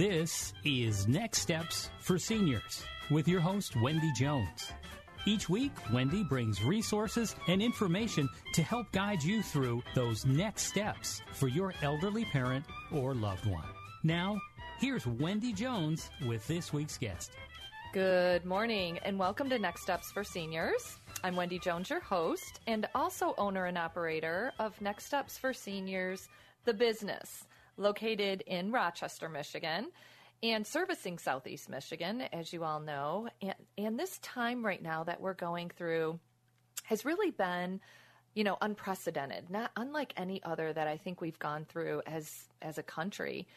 This is Next Steps for Seniors with your host, Wendy Jones. Each week, Wendy brings resources and information to help guide you through those next steps for your elderly parent or loved one. Now, here's Wendy Jones with this week's guest. Good morning and welcome to Next Steps for Seniors. I'm Wendy Jones, your host, and also owner and operator of Next Steps for Seniors, the business, located in Rochester, Michigan, and servicing Southeast Michigan, as you all know. And, and this time right now that we're going through has really been you know unprecedented not unlike any other that i think we've gone through as as a country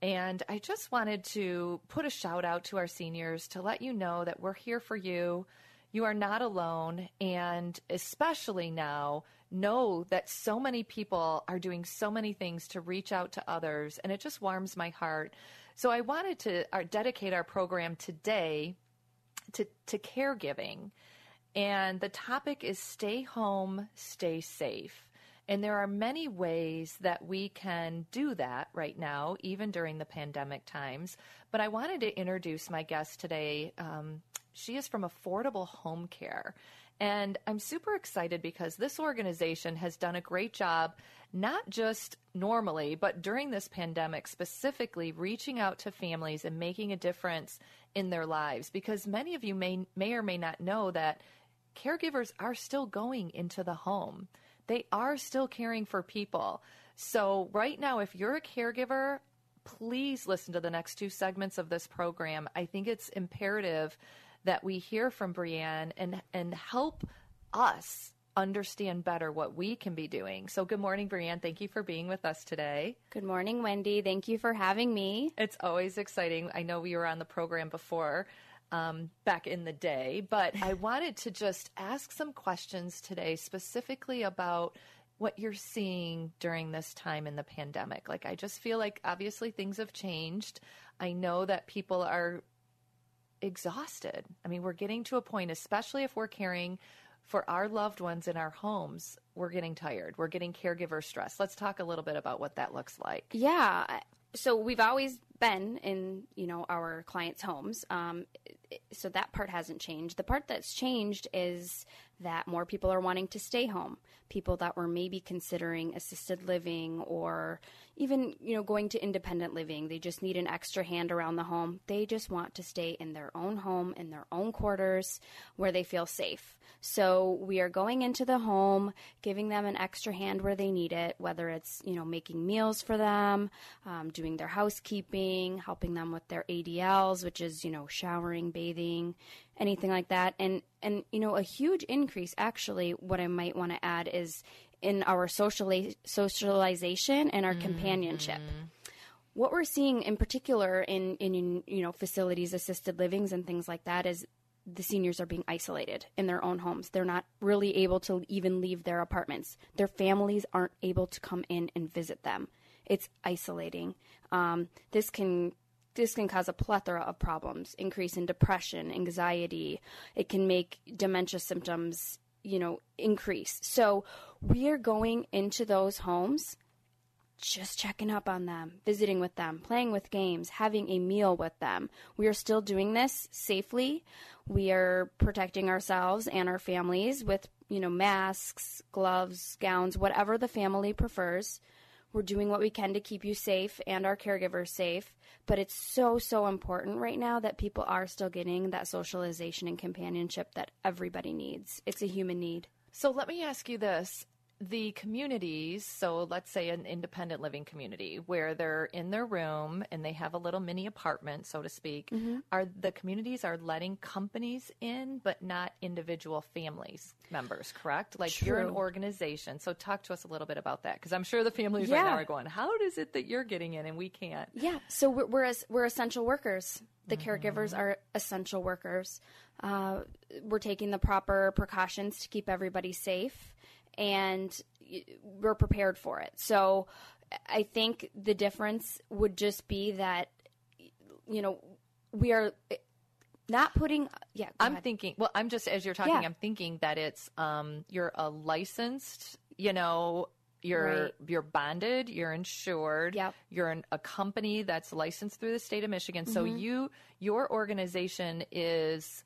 and I just wanted to put a shout out to our seniors to let you know that we're here for you. You are not alone. And especially now, know that so many people are doing so many things to reach out to others. And it just warms my heart. So I wanted to uh, dedicate our program today to, to caregiving. And the topic is stay home, stay safe. And there are many ways that we can do that right now, even during the pandemic times. But I wanted to introduce my guest today. Um, she is from Affordable Home Care. And I'm super excited because this organization has done a great job, not just normally, but during this pandemic, specifically reaching out to families and making a difference in their lives. Because many of you may, may or may not know that caregivers are still going into the home they are still caring for people. So, right now, if you're a caregiver, please listen to the next two segments of this program. I think it's imperative that we hear from Brianne and, and help us understand better what we can be doing. So, good morning, Brianne. Thank you for being with us today. Good morning, Wendy. Thank you for having me. It's always exciting. I know we were on the program before um, back in the day. But I wanted to just ask some questions today, specifically about what you're seeing during this time in the pandemic. Like, I just feel like obviously things have changed. I know that people are exhausted. I mean, we're getting to a point, especially if we're caring for our loved ones in our homes, we're getting tired. We're getting caregiver stress. Let's talk a little bit about what that looks like. Yeah. So we've always been in you know our clients' homes, um, so that part hasn't changed. The part that's changed is that more people are wanting to stay home. People that were maybe considering assisted living or even you know going to independent living. They just need an extra hand around the home. They just want to stay in their own home in their own quarters where they feel safe. So we are going into the home giving them an extra hand where they need it whether it's you know making meals for them um, doing their housekeeping helping them with their adls which is you know showering bathing anything like that and and you know a huge increase actually what i might want to add is in our sociali- socialization and our mm-hmm. companionship. What we're seeing in particular in, in you know facilities, assisted livings, and things like that is the seniors are being isolated in their own homes. They're not really able to even leave their apartments. Their families aren't able to come in and visit them. It's isolating. Um, this can this can cause a plethora of problems increase in depression anxiety it can make dementia symptoms you know, increase. So we are going into those homes just checking up on them, visiting with them, playing with games, having a meal with them. We are still doing this safely. We are protecting ourselves and our families with, you know, masks, gloves, gowns, whatever the family prefers. We're doing what we can to keep you safe and our caregivers safe. But it's so, so important right now that people are still getting that socialization and companionship that everybody needs. It's a human need. So let me ask you this. The communities, so let's say an independent living community where they're in their room and they have a little mini apartment, so to speak, are the communities are letting companies in but not individual families members, correct? Like you're an organization. So talk to us a little bit about that because I'm sure the families right now are going, "How is it that you're getting in and we can't?" Yeah, so we're we're, we're essential workers. The caregivers are essential workers. Uh, we're taking the proper precautions to keep everybody safe, and we're prepared for it. So, I think the difference would just be that, you know, we are not putting. Yeah, I'm ahead. thinking. Well, I'm just as you're talking, Yeah. I'm thinking that it's um, you're a licensed, you know, you're Right. you're bonded, you're insured, Yep. you're in a company that's licensed through the state of Michigan. So Mm-hmm. you your organization is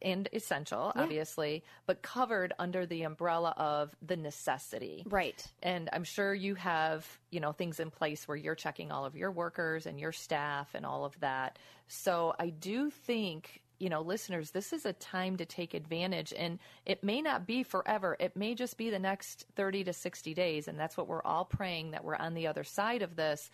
and essential, obviously, but covered under the umbrella of the necessity. right. And I'm sure you have, you know, things in place where you're checking all of your workers and your staff and all of that. So I do think, you know, listeners, this is a time to take advantage and it may not be forever. It may just be the next 30 to 60 days and that's what we're all praying that we're on the other side of this.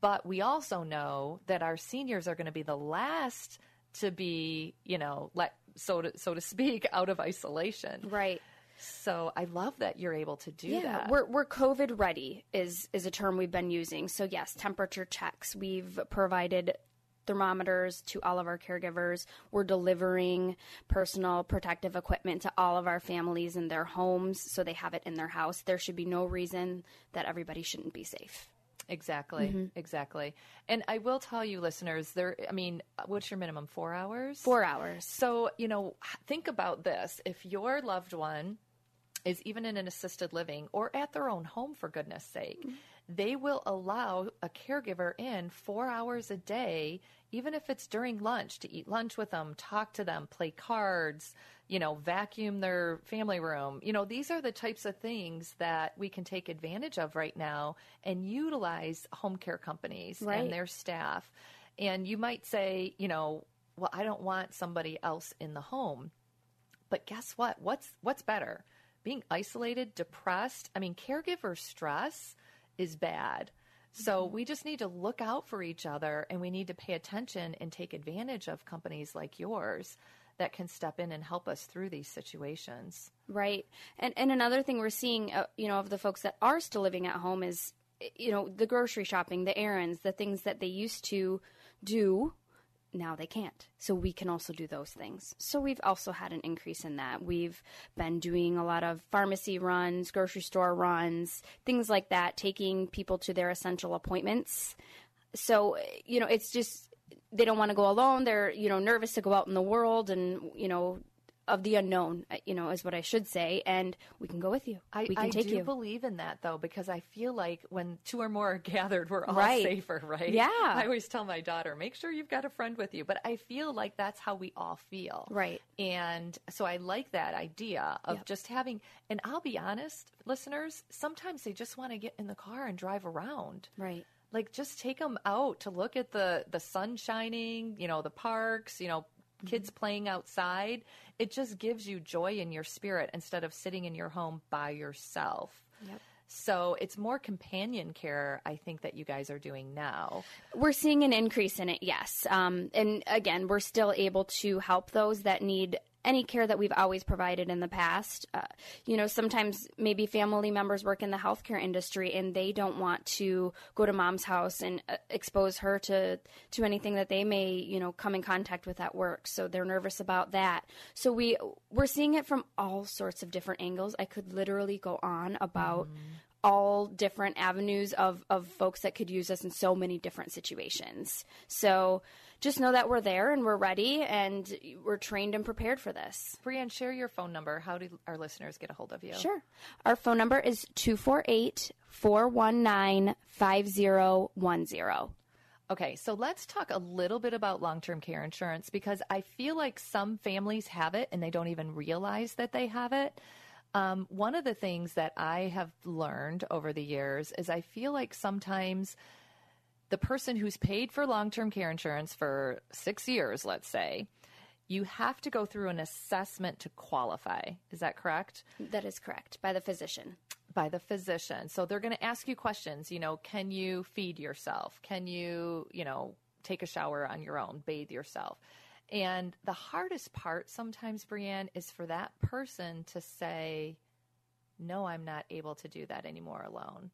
But we also know that our seniors are going to be the last to be, you know, let so to so to speak out of isolation. Right. So I love that you're able to do yeah, that. we're we're COVID ready is is a term we've been using. So yes, temperature checks. We've provided thermometers to all of our caregivers. We're delivering personal protective equipment to all of our families in their homes so they have it in their house. There should be no reason that everybody shouldn't be safe. Exactly, Mm-hmm. exactly. And I will tell you, listeners, there. I mean, what's your minimum? Four hours. 4 hours. So you know, think about this: if your loved one is even in an assisted living or at their own home, for goodness sake, Mm-hmm. They will allow a caregiver in four hours a day, even if it's during lunch, to eat lunch with them, talk to them, play cards, you know, vacuum their family room. You know, these are the types of things that we can take advantage of right now and utilize home care companies Right. and their staff. And you might say, you know, well, I don't want somebody else in the home. But guess what? What's what's better? Being isolated, depressed? I mean, caregiver stress is bad. So we just need to look out for each other and we need to pay attention and take advantage of companies like yours that can step in and help us through these situations. Right. And and another thing we're seeing, uh, you know, of the folks that are still living at home is, you know, the grocery shopping, the errands, the things that they used to do, now they can't. So we can also do those things. So we've also had an increase in that. We've been doing a lot of pharmacy runs, grocery store runs, things like that, taking people to their essential appointments. So, you know, it's just they don't want to go alone. They're, you know, nervous to go out in the world and, you know, of the unknown, uh, you know, is what I should say. And we can go with you. I, we can I take do you. believe in that though, because I feel like when two or more are gathered, we're all Right. safer, right? Yeah. I always tell my daughter, make sure you've got a friend with you. But I feel like that's how we all feel. Right. And so I like that idea of Yep. just having, and I'll be honest, listeners, sometimes they just want to get in the car and drive around. right. Like just take them out to look at the the sun shining, you know, the parks, you know, kids Mm-hmm. playing outside. It just gives you joy in your spirit instead of sitting in your home by yourself. Yep. So it's more companion care, I think, that you guys are doing now. We're seeing an increase in it, yes. Um, and again, we're still able to help those that need any care that we've always provided in the past. Uh, you know, sometimes maybe family members work in the healthcare industry and they don't want to go to mom's house and uh, expose her to to anything that they may, you know, come in contact with at work. So they're nervous about that. So we we're seeing it from all sorts of different angles. I could literally go on about all different avenues of, of folks that could use us in so many different situations. So just know that we're there and we're ready and we're trained and prepared for this. Brianne, share your phone number. How do our listeners get a hold of you? Sure. Our phone number is 248 419 5010. Okay, so let's talk a little bit about long term care insurance because I feel like some families have it and they don't even realize that they have it. Um, one of the things that I have learned over the years is I feel like sometimes the person who's paid for long term care insurance for six years, let's say, you have to go through an assessment to qualify. Is that correct? That is correct by the physician. By the physician. So they're going to ask you questions. You know, can you feed yourself? Can you, you know, take a shower on your own, bathe yourself? And the hardest part sometimes, Brianne, is for that person to say, no, I'm not able to do that anymore alone.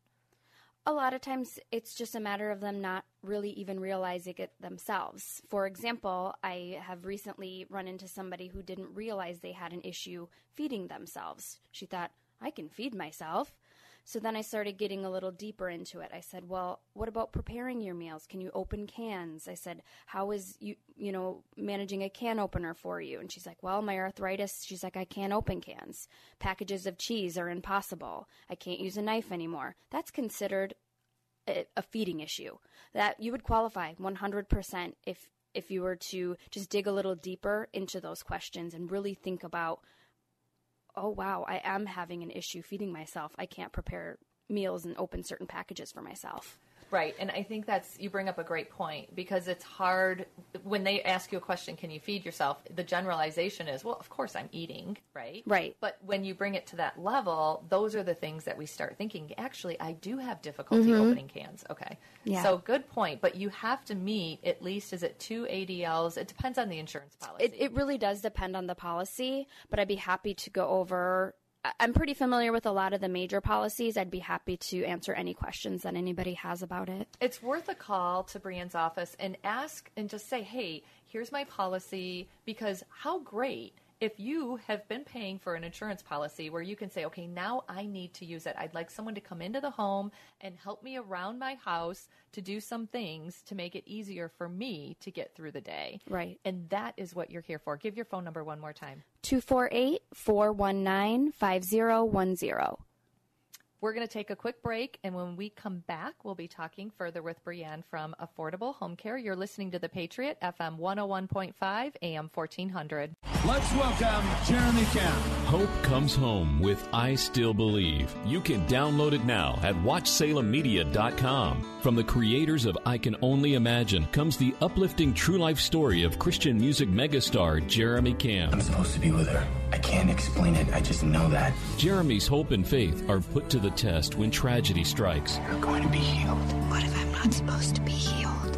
A lot of times it's just a matter of them not really even realizing it themselves. For example, I have recently run into somebody who didn't realize they had an issue feeding themselves. She thought, I can feed myself. So then I started getting a little deeper into it. I said, "Well, what about preparing your meals? Can you open cans?" I said, "How is you, you know, managing a can opener for you?" And she's like, "Well, my arthritis." She's like, "I can't open cans. Packages of cheese are impossible. I can't use a knife anymore." That's considered a, a feeding issue. That you would qualify 100% if if you were to just dig a little deeper into those questions and really think about oh wow, I am having an issue feeding myself. I can't prepare meals and open certain packages for myself. Right. And I think that's, you bring up a great point because it's hard when they ask you a question, can you feed yourself? The generalization is, well, of course I'm eating, right? Right. But when you bring it to that level, those are the things that we start thinking, actually, I do have difficulty mm-hmm. opening cans. Okay. Yeah. So good point. But you have to meet at least, is it two ADLs? It depends on the insurance policy. It, it really does depend on the policy, but I'd be happy to go over I'm pretty familiar with a lot of the major policies. I'd be happy to answer any questions that anybody has about it. It's worth a call to Brianne's office and ask and just say, hey, here's my policy, because how great if you have been paying for an insurance policy where you can say, okay, now I need to use it. I'd like someone to come into the home and help me around my house to do some things to make it easier for me to get through the day. Right. And that is what you're here for. Give your phone number one more time 248 419 5010. We're going to take a quick break, and when we come back, we'll be talking further with Brianne from Affordable Home Care. You're listening to The Patriot, FM 101.5, AM 1400. Let's welcome Jeremy Camp. Hope comes home with I Still Believe. You can download it now at WatchSalemMedia.com. From the creators of I Can Only Imagine comes the uplifting true life story of Christian music megastar Jeremy Camp. I'm supposed to be with her. I can't explain it, I just know that. Jeremy's hope and faith are put to the test when tragedy strikes. You're going to be healed. What if I'm not supposed to be healed?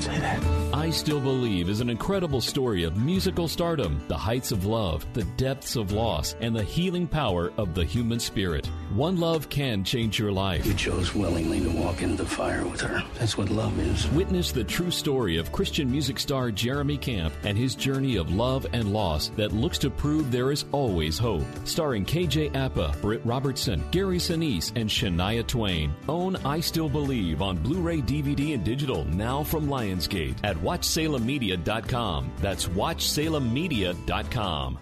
Don't say that. I Still Believe is an incredible story of musical stardom, the heights of love, the depths of loss, and the healing power of the human spirit. One love can change your life. You chose willingly to walk into the fire with her. That's what love is. Witness the true story of Christian music star Jeremy Camp and his journey of love and loss that looks to prove there is always hope. Starring KJ Apa, Britt Robertson, Gary Sinise, and Shania Twain. Own I Still Believe on Blu ray, DVD, and digital now from Lionsgate at WatchSalemMedia.com. That's WatchSalemMedia.com.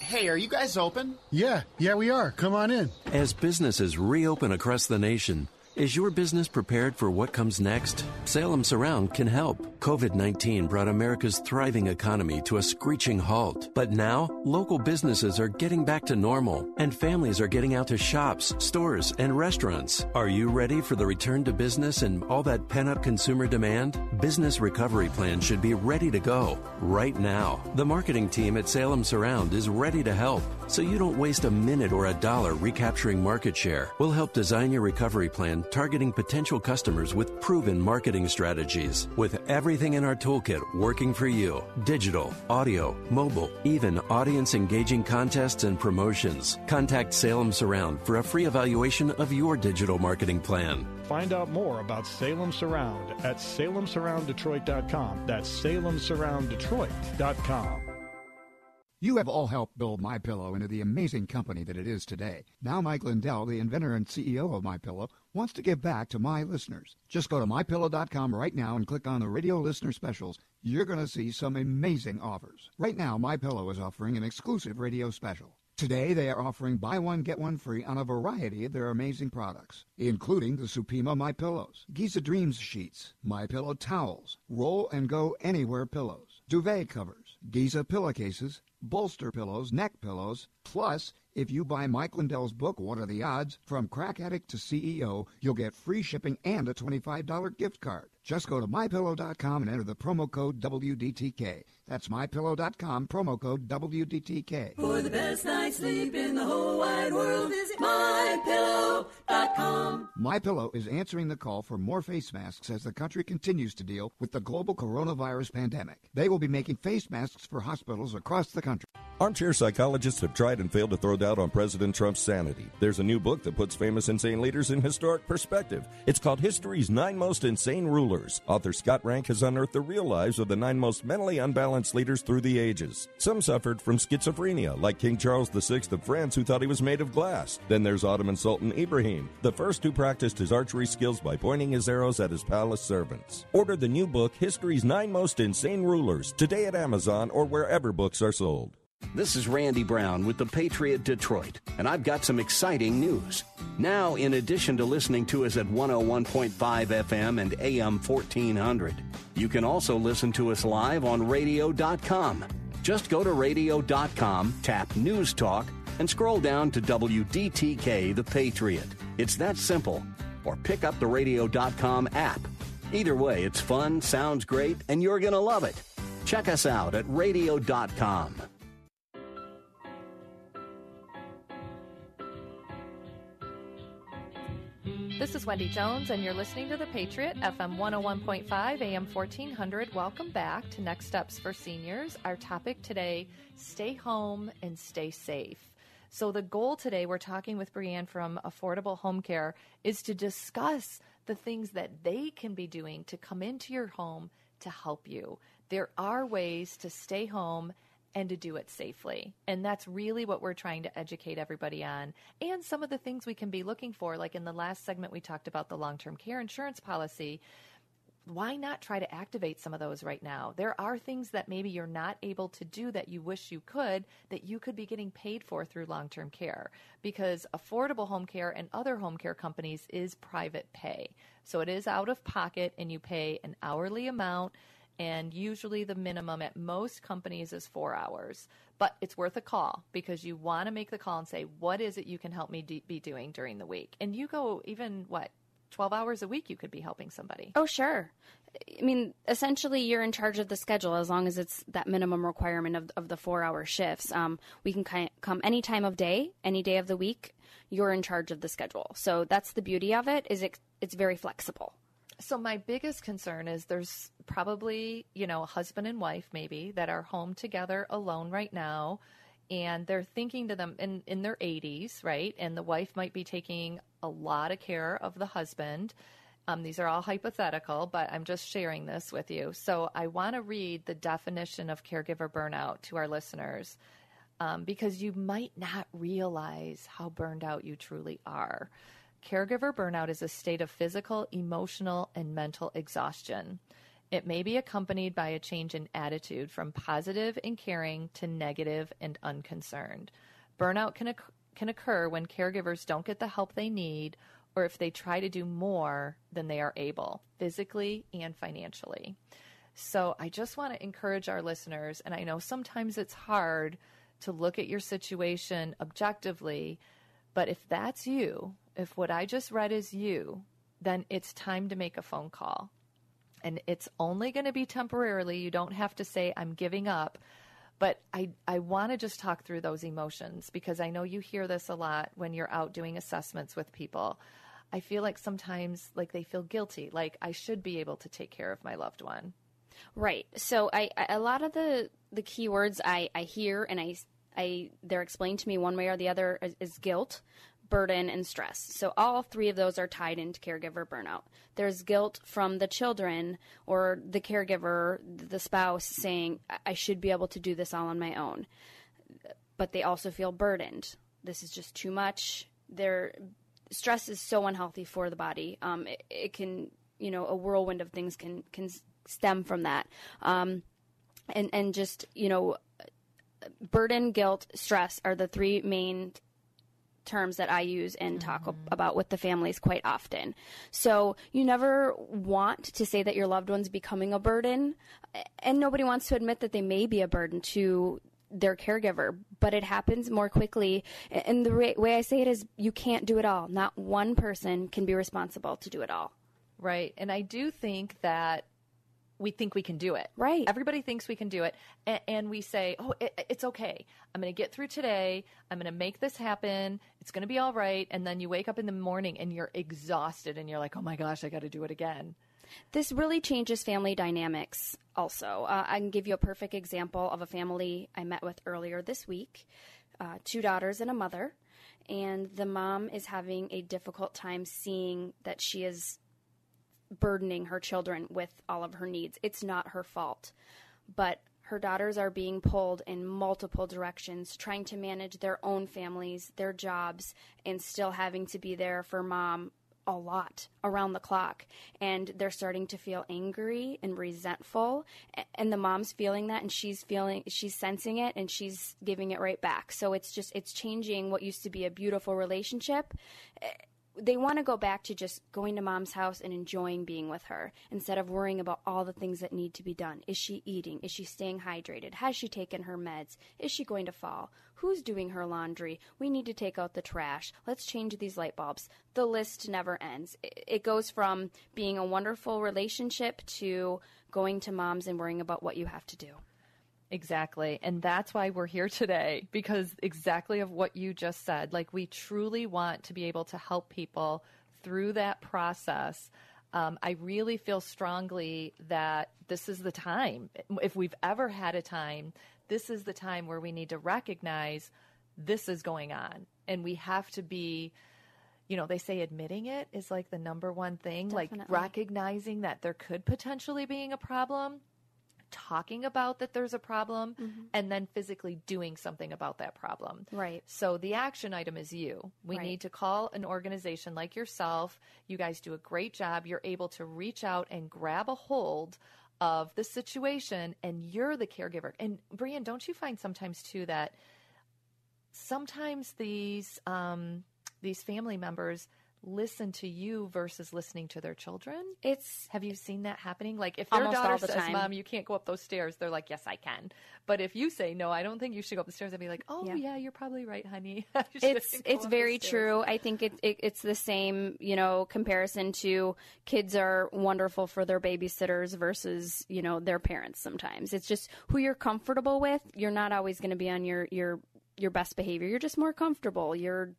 Hey, are you guys open? Yeah, yeah, we are. Come on in. As businesses reopen across the nation, is your business prepared for what comes next? Salem Surround can help. COVID 19 brought America's thriving economy to a screeching halt. But now, local businesses are getting back to normal, and families are getting out to shops, stores, and restaurants. Are you ready for the return to business and all that pent up consumer demand? Business Recovery Plan should be ready to go right now. The marketing team at Salem Surround is ready to help, so you don't waste a minute or a dollar recapturing market share. We'll help design your recovery plan targeting potential customers with proven marketing strategies. With everything in our toolkit working for you digital, audio, mobile, even audience engaging contests and promotions. Contact Salem Surround for a free evaluation of your digital marketing plan. Find out more about Salem Surround at salemsurrounddetroit.com. That's salemsurrounddetroit.com. You have all helped build My Pillow into the amazing company that it is today. Now Mike Lindell, the inventor and CEO of My Pillow, wants to give back to my listeners. Just go to mypillow.com right now and click on the radio listener specials. You're going to see some amazing offers. Right now, My Pillow is offering an exclusive radio special. Today, they are offering buy one get one free on a variety of their amazing products, including the Supima My Pillows, Giza Dreams sheets, My Pillow towels, roll and go anywhere pillows, duvet covers, Giza pillowcases, bolster pillows, neck pillows, plus If you buy Mike Lindell's book, What Are the Odds? From Crack Addict to CEO, you'll get free shipping and a $25 gift card. Just go to mypillow.com and enter the promo code WDTK. That's mypillow.com, promo code WDTK. For the best night's sleep in the whole wide world, visit mypillow.com. MyPillow is answering the call for more face masks as the country continues to deal with the global coronavirus pandemic. They will be making face masks for hospitals across the country. Armchair psychologists have tried and failed to throw doubt on President Trump's sanity. There's a new book that puts famous insane leaders in historic perspective. It's called History's Nine Most Insane Rulers. Author Scott Rank has unearthed the real lives of the nine most mentally unbalanced leaders through the ages. Some suffered from schizophrenia, like King Charles VI of France, who thought he was made of glass. Then there's Ottoman Sultan Ibrahim, the first who practiced his archery skills by pointing his arrows at his palace servants. Order the new book, History's Nine Most Insane Rulers, today at Amazon or wherever books are sold. This is Randy Brown with the Patriot Detroit, and I've got some exciting news. Now, in addition to listening to us at 101.5 FM and AM 1400, you can also listen to us live on radio.com. Just go to radio.com, tap News Talk, and scroll down to WDTK The Patriot. It's that simple. Or pick up the radio.com app. Either way, it's fun, sounds great, and you're going to love it. Check us out at radio.com. This is Wendy Jones, and you're listening to The Patriot, FM 101.5, AM 1400. Welcome back to Next Steps for Seniors. Our topic today stay home and stay safe. So, the goal today, we're talking with Brianne from Affordable Home Care, is to discuss the things that they can be doing to come into your home to help you. There are ways to stay home and to do it safely. And that's really what we're trying to educate everybody on. And some of the things we can be looking for, like in the last segment, we talked about the long term care insurance policy. Why not try to activate some of those right now? There are things that maybe you're not able to do that you wish you could, that you could be getting paid for through long term care. Because affordable home care and other home care companies is private pay. So it is out of pocket, and you pay an hourly amount and usually the minimum at most companies is four hours. But it's worth a call because you want to make the call and say, what is it you can help me de- be doing during the week? And you go even, what, 12 hours a week you could be helping somebody. Oh, sure. I mean, essentially, you're in charge of the schedule as long as it's that minimum requirement of, of the four hour shifts. Um, we can come any time of day, any day of the week. You're in charge of the schedule. So that's the beauty of it. Is it, it's very flexible. So my biggest concern is there's probably, you know, a husband and wife maybe that are home together alone right now and they're thinking to them in in their 80s, right? And the wife might be taking a lot of care of the husband. Um, these are all hypothetical, but I'm just sharing this with you. So I want to read the definition of caregiver burnout to our listeners um, because you might not realize how burned out you truly are. Caregiver burnout is a state of physical, emotional, and mental exhaustion. It may be accompanied by a change in attitude from positive and caring to negative and unconcerned. Burnout can, occur, can occur when caregivers don't get the help they need or if they try to do more than they are able, physically and financially. So I just want to encourage our listeners, and I know sometimes it's hard to look at your situation objectively, but if that's you, if what I just read is you, then it's time to make a phone call. And it's only going to be temporarily. You don't have to say, I'm giving up. But I, I want to just talk through those emotions because I know you hear this a lot when you're out doing assessments with people. I feel like sometimes like they feel guilty, like I should be able to take care of my loved one. Right. So I, I a lot of the the keywords I, I hear and I I they're explained to me one way or the other is, is guilt burden, and stress. So all three of those are tied into caregiver burnout. There's guilt from the children or the caregiver, the spouse saying, I should be able to do this all on my own. But they also feel burdened. This is just too much. Their stress is so unhealthy for the body. Um, it, it, can, you know, a whirlwind of things can can stem from that. Um, and and just you know, burden, guilt, stress are the three main terms that I use and talk mm-hmm. about with the families quite often. So you never want to say that your loved one's becoming a burden, and nobody wants to admit that they may be a burden to their caregiver, but it happens more quickly. And the way I say it is you can't do it all. Not one person can be responsible to do it all. Right. And I do think that we think we can do it. Right. Everybody thinks we can do it. And, and we say, oh, it, it's okay. I'm going to get through today. I'm going to make this happen. It's going to be all right. And then you wake up in the morning and you're exhausted and you're like, oh my gosh, I got to do it again. This really changes family dynamics also. Uh, I can give you a perfect example of a family I met with earlier this week uh, two daughters and a mother. And the mom is having a difficult time seeing that she is burdening her children with all of her needs. It's not her fault. But her daughters are being pulled in multiple directions, trying to manage their own families, their jobs, and still having to be there for mom a lot around the clock and they're starting to feel angry and resentful and the mom's feeling that and she's feeling she's sensing it and she's giving it right back so it's just it's changing what used to be a beautiful relationship eh, they want to go back to just going to mom's house and enjoying being with her instead of worrying about all the things that need to be done. Is she eating? Is she staying hydrated? Has she taken her meds? Is she going to fall? Who's doing her laundry? We need to take out the trash. Let's change these light bulbs. The list never ends. It goes from being a wonderful relationship to going to mom's and worrying about what you have to do. Exactly. And that's why we're here today because exactly of what you just said. Like, we truly want to be able to help people through that process. Um, I really feel strongly that this is the time. If we've ever had a time, this is the time where we need to recognize this is going on. And we have to be, you know, they say admitting it is like the number one thing, Definitely. like recognizing that there could potentially being a problem talking about that there's a problem mm-hmm. and then physically doing something about that problem. Right. So the action item is you. We right. need to call an organization like yourself. You guys do a great job. You're able to reach out and grab a hold of the situation and you're the caregiver. And Brianne, don't you find sometimes too that sometimes these um, these family members listen to you versus listening to their children. It's have you seen that happening? Like if their daughter the says, time. "Mom, you can't go up those stairs," they're like, "Yes, I can." But if you say, "No, I don't think you should go up the stairs," I'd be like, "Oh yeah, yeah you're probably right, honey." it's it's very true. I think it, it, it's the same, you know, comparison to kids are wonderful for their babysitters versus you know their parents. Sometimes it's just who you're comfortable with. You're not always going to be on your your your best behavior. You're just more comfortable. You're,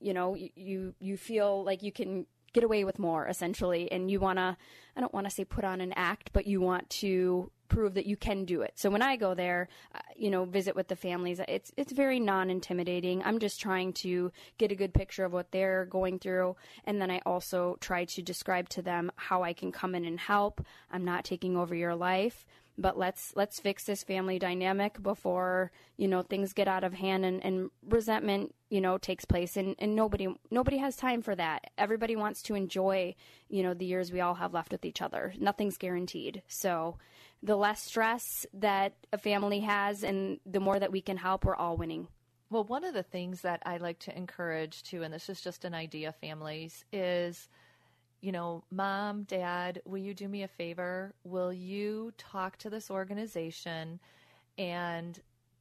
you know, you you feel like you can get away with more essentially, and you want to. I don't want to say put on an act, but you want to prove that you can do it. So when I go there, uh, you know, visit with the families, it's it's very non-intimidating. I'm just trying to get a good picture of what they're going through, and then I also try to describe to them how I can come in and help. I'm not taking over your life but let's let's fix this family dynamic before you know things get out of hand and, and resentment you know takes place. And, and nobody nobody has time for that. Everybody wants to enjoy you know the years we all have left with each other. Nothing's guaranteed. So the less stress that a family has and the more that we can help we're all winning. Well one of the things that i like to encourage too and this is just an idea families is you know, mom, dad, will you do me a favor? Will you talk to this organization and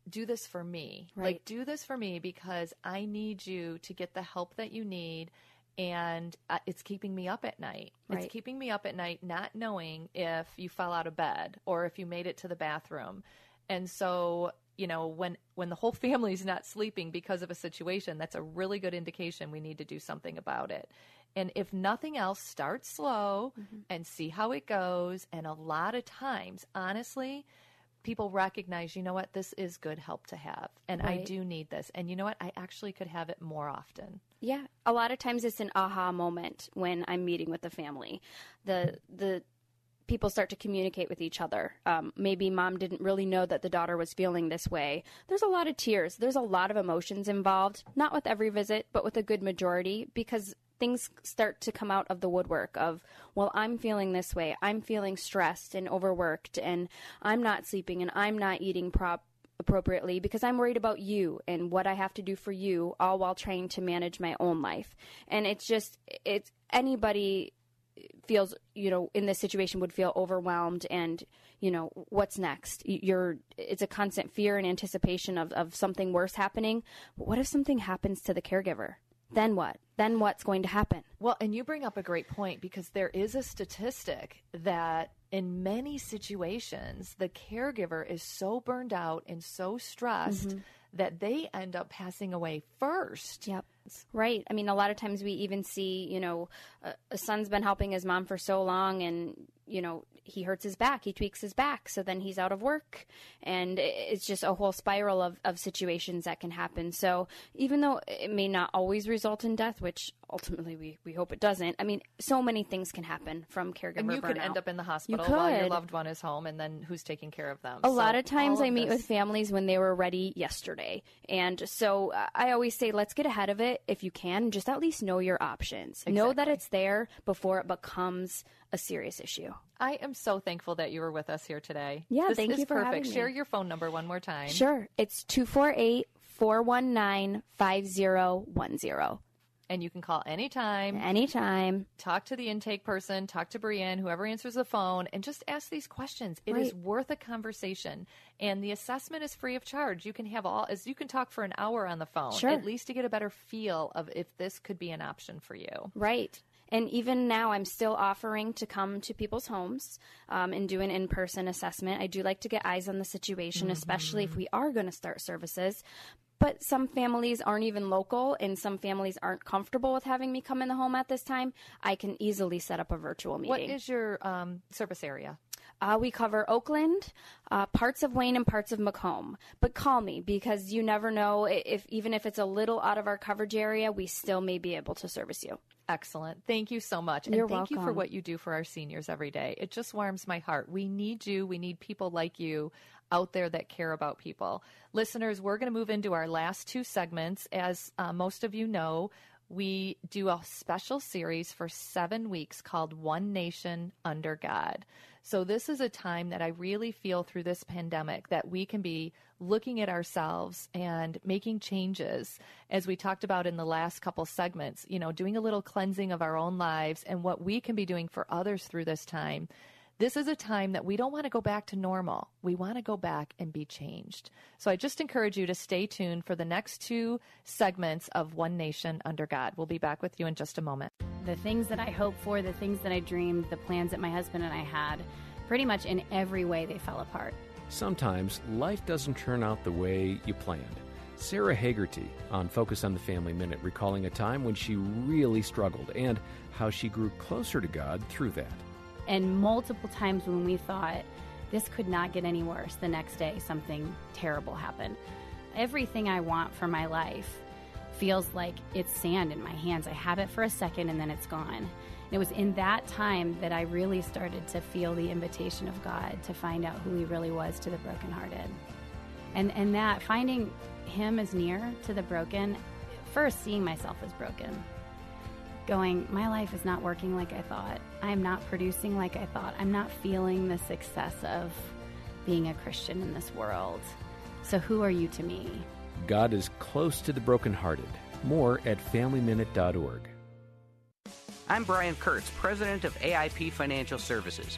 do this for me? Right. Like, do this for me because I need you to get the help that you need. And uh, it's keeping me up at night. Right. It's keeping me up at night, not knowing if you fell out of bed or if you made it to the bathroom. And so, you know, when when the whole family's not sleeping because of a situation, that's a really good indication we need to do something about it. And if nothing else, start slow mm-hmm. and see how it goes. And a lot of times, honestly, people recognize, you know what, this is good help to have. And right. I do need this. And you know what, I actually could have it more often. Yeah. A lot of times it's an aha moment when I'm meeting with the family. The, the, people start to communicate with each other. Um, maybe mom didn't really know that the daughter was feeling this way. There's a lot of tears. There's a lot of emotions involved. Not with every visit, but with a good majority because things start to come out of the woodwork of, well, I'm feeling this way. I'm feeling stressed and overworked and I'm not sleeping and I'm not eating prop appropriately because I'm worried about you and what I have to do for you all while trying to manage my own life. And it's just it's anybody feels you know in this situation would feel overwhelmed and you know what's next you're it's a constant fear and anticipation of, of something worse happening but what if something happens to the caregiver then what then what's going to happen well and you bring up a great point because there is a statistic that in many situations the caregiver is so burned out and so stressed mm-hmm. that they end up passing away first yep Right. I mean, a lot of times we even see, you know, a, a son's been helping his mom for so long and, you know, he hurts his back, he tweaks his back, so then he's out of work. And it's just a whole spiral of, of situations that can happen. So even though it may not always result in death, which ultimately we, we hope it doesn't, I mean, so many things can happen from caregiver And you burnout. could end up in the hospital while your loved one is home, and then who's taking care of them? A so lot of times of I meet this... with families when they were ready yesterday. And so uh, I always say, let's get ahead of it if you can. Just at least know your options. Exactly. Know that it's there before it becomes a serious issue. I am so thankful that you were with us here today. Yeah, this thank is you for perfect. having me. Share your phone number one more time. Sure. It's 248 419 5010. And you can call anytime. Anytime. Talk to the intake person, talk to Brianne, whoever answers the phone, and just ask these questions. It right. is worth a conversation. And the assessment is free of charge. You can have all as you can talk for an hour on the phone, sure. at least to get a better feel of if this could be an option for you. Right. And even now, I'm still offering to come to people's homes um, and do an in person assessment. I do like to get eyes on the situation, mm-hmm. especially if we are going to start services. But some families aren't even local, and some families aren't comfortable with having me come in the home at this time. I can easily set up a virtual meeting. What is your um, service area? Uh, we cover Oakland, uh, parts of Wayne, and parts of Macomb. But call me because you never know if even if it's a little out of our coverage area, we still may be able to service you. Excellent. Thank you so much. You're and thank welcome. you for what you do for our seniors every day. It just warms my heart. We need you. We need people like you out there that care about people. Listeners, we're going to move into our last two segments. As uh, most of you know, we do a special series for seven weeks called One Nation Under God. So, this is a time that I really feel through this pandemic that we can be looking at ourselves and making changes, as we talked about in the last couple segments, you know, doing a little cleansing of our own lives and what we can be doing for others through this time. This is a time that we don't want to go back to normal. We want to go back and be changed. So I just encourage you to stay tuned for the next two segments of One Nation Under God. We'll be back with you in just a moment. The things that I hoped for, the things that I dreamed, the plans that my husband and I had, pretty much in every way they fell apart. Sometimes life doesn't turn out the way you planned. Sara Hagerty on Focus on the Family Minute, recalling a time when she really struggled and how she grew closer to God through that. And multiple times when we thought this could not get any worse, the next day something terrible happened. Everything I want for my life feels like it's sand in my hands. I have it for a second and then it's gone. And it was in that time that I really started to feel the invitation of God to find out who He really was to the brokenhearted. And, and that finding Him as near to the broken, first seeing myself as broken, going, my life is not working like I thought. I'm not producing like I thought. I'm not feeling the success of being a Christian in this world. So who are you to me? God is close to the brokenhearted. More at FamilyMinute.org. I'm Brian Kurtz, president of AIP Financial Services.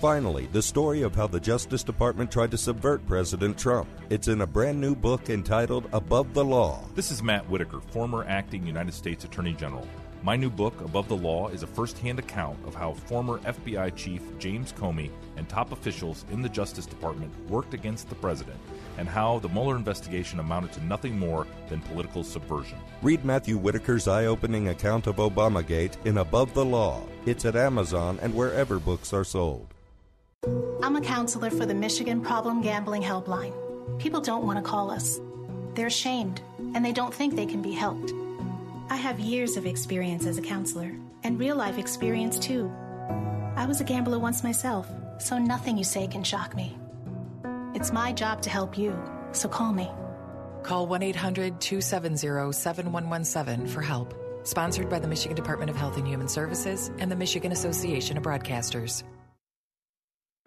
Finally, the story of how the Justice Department tried to subvert President Trump. It's in a brand new book entitled Above the Law. This is Matt Whitaker, former acting United States Attorney General. My new book, Above the Law, is a first hand account of how former FBI Chief James Comey and top officials in the Justice Department worked against the president, and how the Mueller investigation amounted to nothing more than political subversion. Read Matthew Whitaker's eye opening account of Obamagate in Above the Law. It's at Amazon and wherever books are sold. I'm a counselor for the Michigan Problem Gambling Helpline. People don't want to call us. They're ashamed, and they don't think they can be helped. I have years of experience as a counselor, and real life experience too. I was a gambler once myself, so nothing you say can shock me. It's my job to help you, so call me. Call 1 800 270 7117 for help. Sponsored by the Michigan Department of Health and Human Services and the Michigan Association of Broadcasters.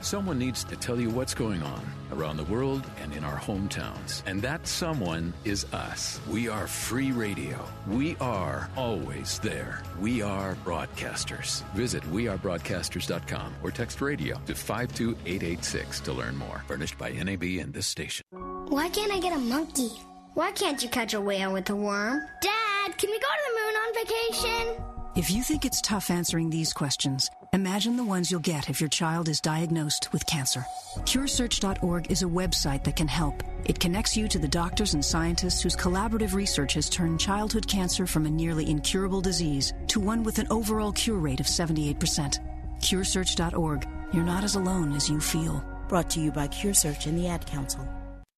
Someone needs to tell you what's going on around the world and in our hometowns. And that someone is us. We are free radio. We are always there. We are broadcasters. Visit wearebroadcasters.com or text radio to 52886 to learn more. Furnished by NAB and this station. Why can't I get a monkey? Why can't you catch a whale with a worm? Dad, can we go to the moon on vacation? If you think it's tough answering these questions, imagine the ones you'll get if your child is diagnosed with cancer. CureSearch.org is a website that can help. It connects you to the doctors and scientists whose collaborative research has turned childhood cancer from a nearly incurable disease to one with an overall cure rate of 78%. CureSearch.org. You're not as alone as you feel. Brought to you by CureSearch and the Ad Council.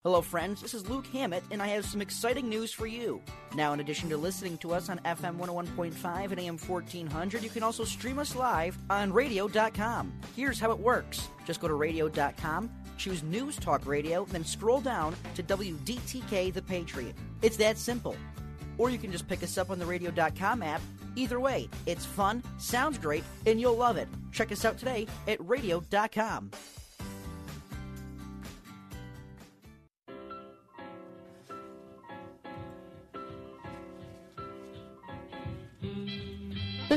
Hello, friends. This is Luke Hammett, and I have some exciting news for you. Now, in addition to listening to us on FM 101.5 and AM 1400, you can also stream us live on radio.com. Here's how it works just go to radio.com, choose News Talk Radio, then scroll down to WDTK The Patriot. It's that simple. Or you can just pick us up on the radio.com app. Either way, it's fun, sounds great, and you'll love it. Check us out today at radio.com.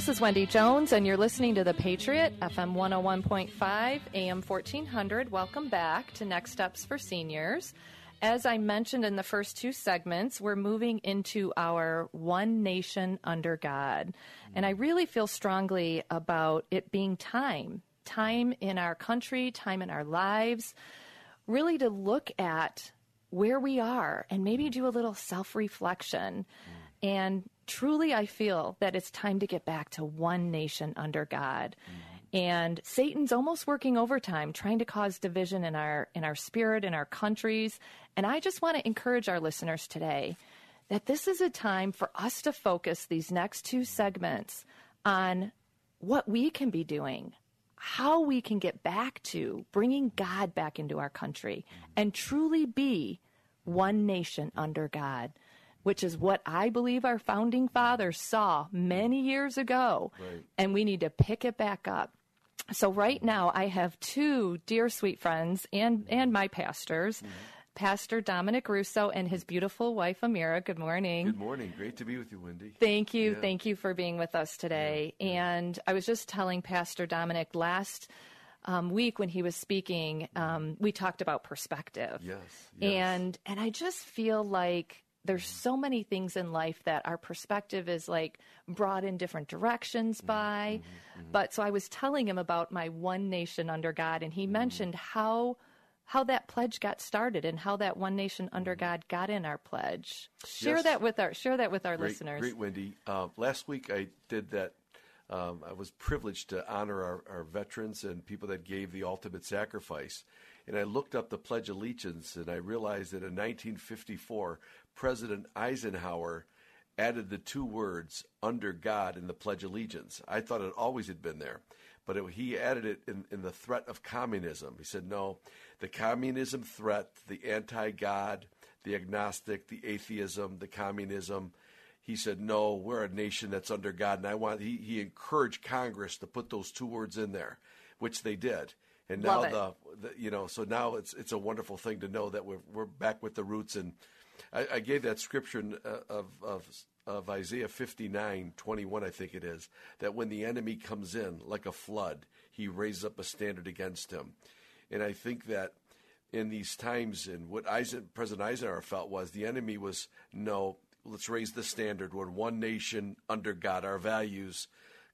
This is Wendy Jones, and you're listening to The Patriot, FM 101.5, AM 1400. Welcome back to Next Steps for Seniors. As I mentioned in the first two segments, we're moving into our One Nation Under God. And I really feel strongly about it being time time in our country, time in our lives, really to look at where we are and maybe do a little self reflection. Mm. And truly, I feel that it's time to get back to one nation under God. And Satan's almost working overtime, trying to cause division in our in our spirit, in our countries. And I just want to encourage our listeners today that this is a time for us to focus these next two segments on what we can be doing, how we can get back to bringing God back into our country and truly be one nation under God which is what I believe our founding fathers saw many years ago. Right. And we need to pick it back up. So right now I have two dear sweet friends and and my pastors. Mm-hmm. Pastor Dominic Russo and his beautiful wife Amira. Good morning. Good morning. Great to be with you, Wendy. Thank you. Yeah. Thank you for being with us today. And I was just telling Pastor Dominic last um, week when he was speaking, um, we talked about perspective. Yes, yes. And and I just feel like there's so many things in life that our perspective is like brought in different directions mm-hmm. by. Mm-hmm. Mm-hmm. But so I was telling him about my one nation under God, and he mentioned how how that pledge got started and how that one nation under God got in our pledge. Share Yes. that with our share that with our great, listeners. Great, Wendy. Uh, last week I did that. Um, I was privileged to honor our, our veterans and people that gave the ultimate sacrifice. And I looked up the Pledge of Allegiance and I realized that in 1954, President Eisenhower added the two words under God in the Pledge of Allegiance. I thought it always had been there, but it, he added it in, in the threat of communism. He said, no, the communism threat, the anti God, the agnostic, the atheism, the communism. He said, no, we're a nation that's under God. And I want, he, he encouraged Congress to put those two words in there, which they did. And now the, the, you know, so now it's it's a wonderful thing to know that we're we're back with the roots. And I, I gave that scripture uh, of of of Isaiah fifty nine twenty one, I think it is, that when the enemy comes in like a flood, he raises up a standard against him. And I think that in these times, and what Eisen, President Eisenhower felt was the enemy was no, let's raise the standard. We're one nation under God. Our values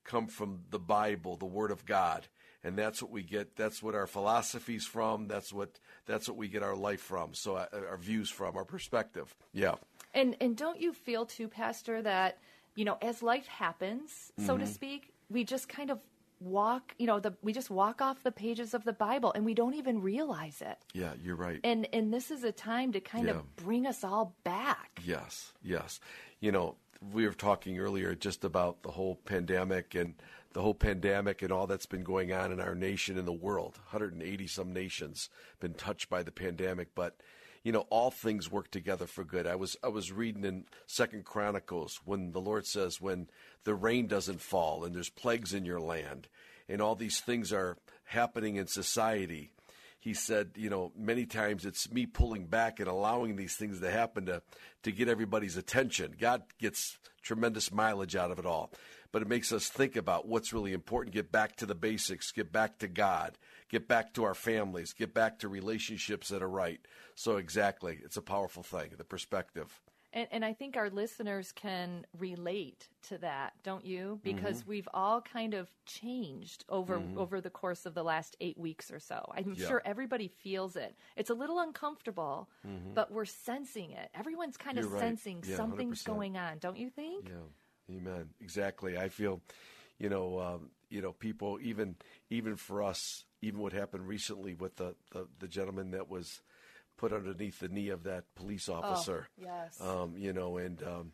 come from the Bible, the Word of God and that's what we get. That's what our philosophy's from. That's what that's what we get our life from. So uh, our views from, our perspective. Yeah. And and don't you feel too, Pastor, that you know, as life happens, so to Mhm. speak, we just kind of walk, you know, the we just walk off the pages of the Bible and we don't even realize it. Yeah, you're right. And and this is a time to kind Yeah. of bring us all back. Yes, yes. You know, we were talking earlier just about the whole pandemic and the whole pandemic and all that's been going on in our nation and the world. 180 some nations been touched by the pandemic, but you know, all things work together for good. I was I was reading in Second Chronicles when the Lord says when the rain doesn't fall and there's plagues in your land and all these things are happening in society he said, you know, many times it's me pulling back and allowing these things to happen to, to get everybody's attention. God gets tremendous mileage out of it all. But it makes us think about what's really important, get back to the basics, get back to God, get back to our families, get back to relationships that are right. So, exactly, it's a powerful thing, the perspective. And, and I think our listeners can relate to that, don't you? Because Mm-hmm. we've all kind of changed over Mhm. over the course of the last eight weeks or so. I'm Yeah. sure everybody feels it. It's a little uncomfortable, Mhm. but we're sensing it. Everyone's kind of You're right. sensing Yeah, something's 100%. going on, don't you think? Yeah, amen. Exactly. I feel, you know, um, you know, people even even for us, even what happened recently with the the, the gentleman that was put underneath the knee of that police officer. yes. Um, you know, and um,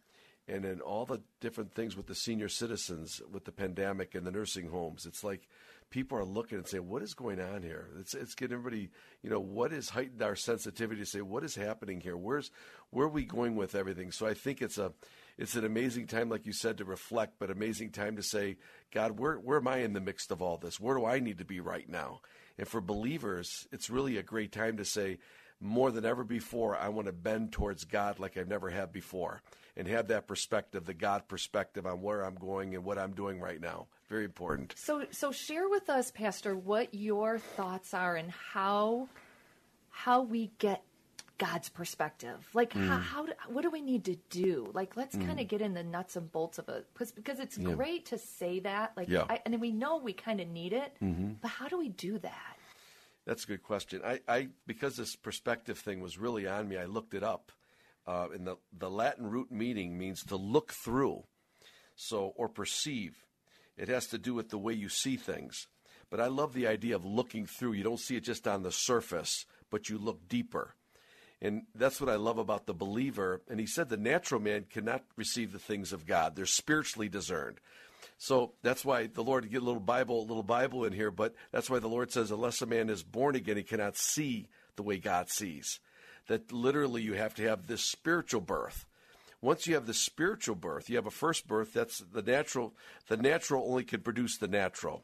and then all the different things with the senior citizens, with the pandemic and the nursing homes. It's like people are looking and saying, "What is going on here?" It's it's getting everybody, you know, what is heightened our sensitivity to say, "What is happening here? Where's where are we going with everything?" So I think it's a it's an amazing time, like you said, to reflect, but amazing time to say, God, where where am I in the mix of all this? Where do I need to be right now? And for believers, it's really a great time to say, more than ever before, I want to bend towards God like I've never had before and have that perspective, the God perspective on where I'm going and what I'm doing right now. Very important. So so share with us, Pastor, what your thoughts are and how how we get God's perspective. Like how, Mm. how do, what do we need to do? Like let's Mm. kind of get in the nuts and bolts of it because because it's Yeah. great to say that. Like Yeah. I, and we know we kind of need it, Mhm. but how do we do that? That's a good question. I, I because this perspective thing was really on me, I looked it up. Uh, and the, the Latin root meaning means to look through, so or perceive. It has to do with the way you see things. But I love the idea of looking through. You don't see it just on the surface, but you look deeper. And that's what I love about the believer. And he said the natural man cannot receive the things of God. They're spiritually discerned. So that's why the Lord get a little Bible, a little Bible in here, but that's why the Lord says, unless a man is born again, he cannot see the way God sees. That literally you have to have this spiritual birth. Once you have the spiritual birth, you have a first birth, that's the natural the natural only can produce the natural.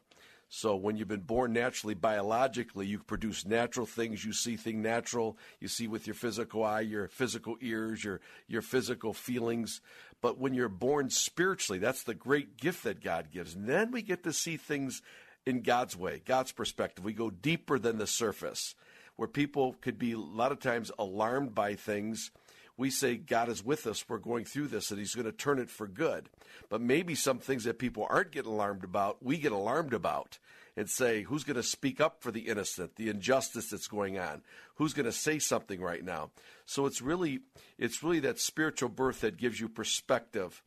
So when you've been born naturally, biologically, you produce natural things. You see things natural. You see with your physical eye, your physical ears, your your physical feelings. But when you're born spiritually, that's the great gift that God gives. And then we get to see things in God's way, God's perspective. We go deeper than the surface, where people could be a lot of times alarmed by things we say God is with us, we're going through this, and He's going to turn it for good. But maybe some things that people aren't getting alarmed about, we get alarmed about and say, who's going to speak up for the innocent, the injustice that's going on? Who's going to say something right now? So it's really, it's really that spiritual birth that gives you perspective.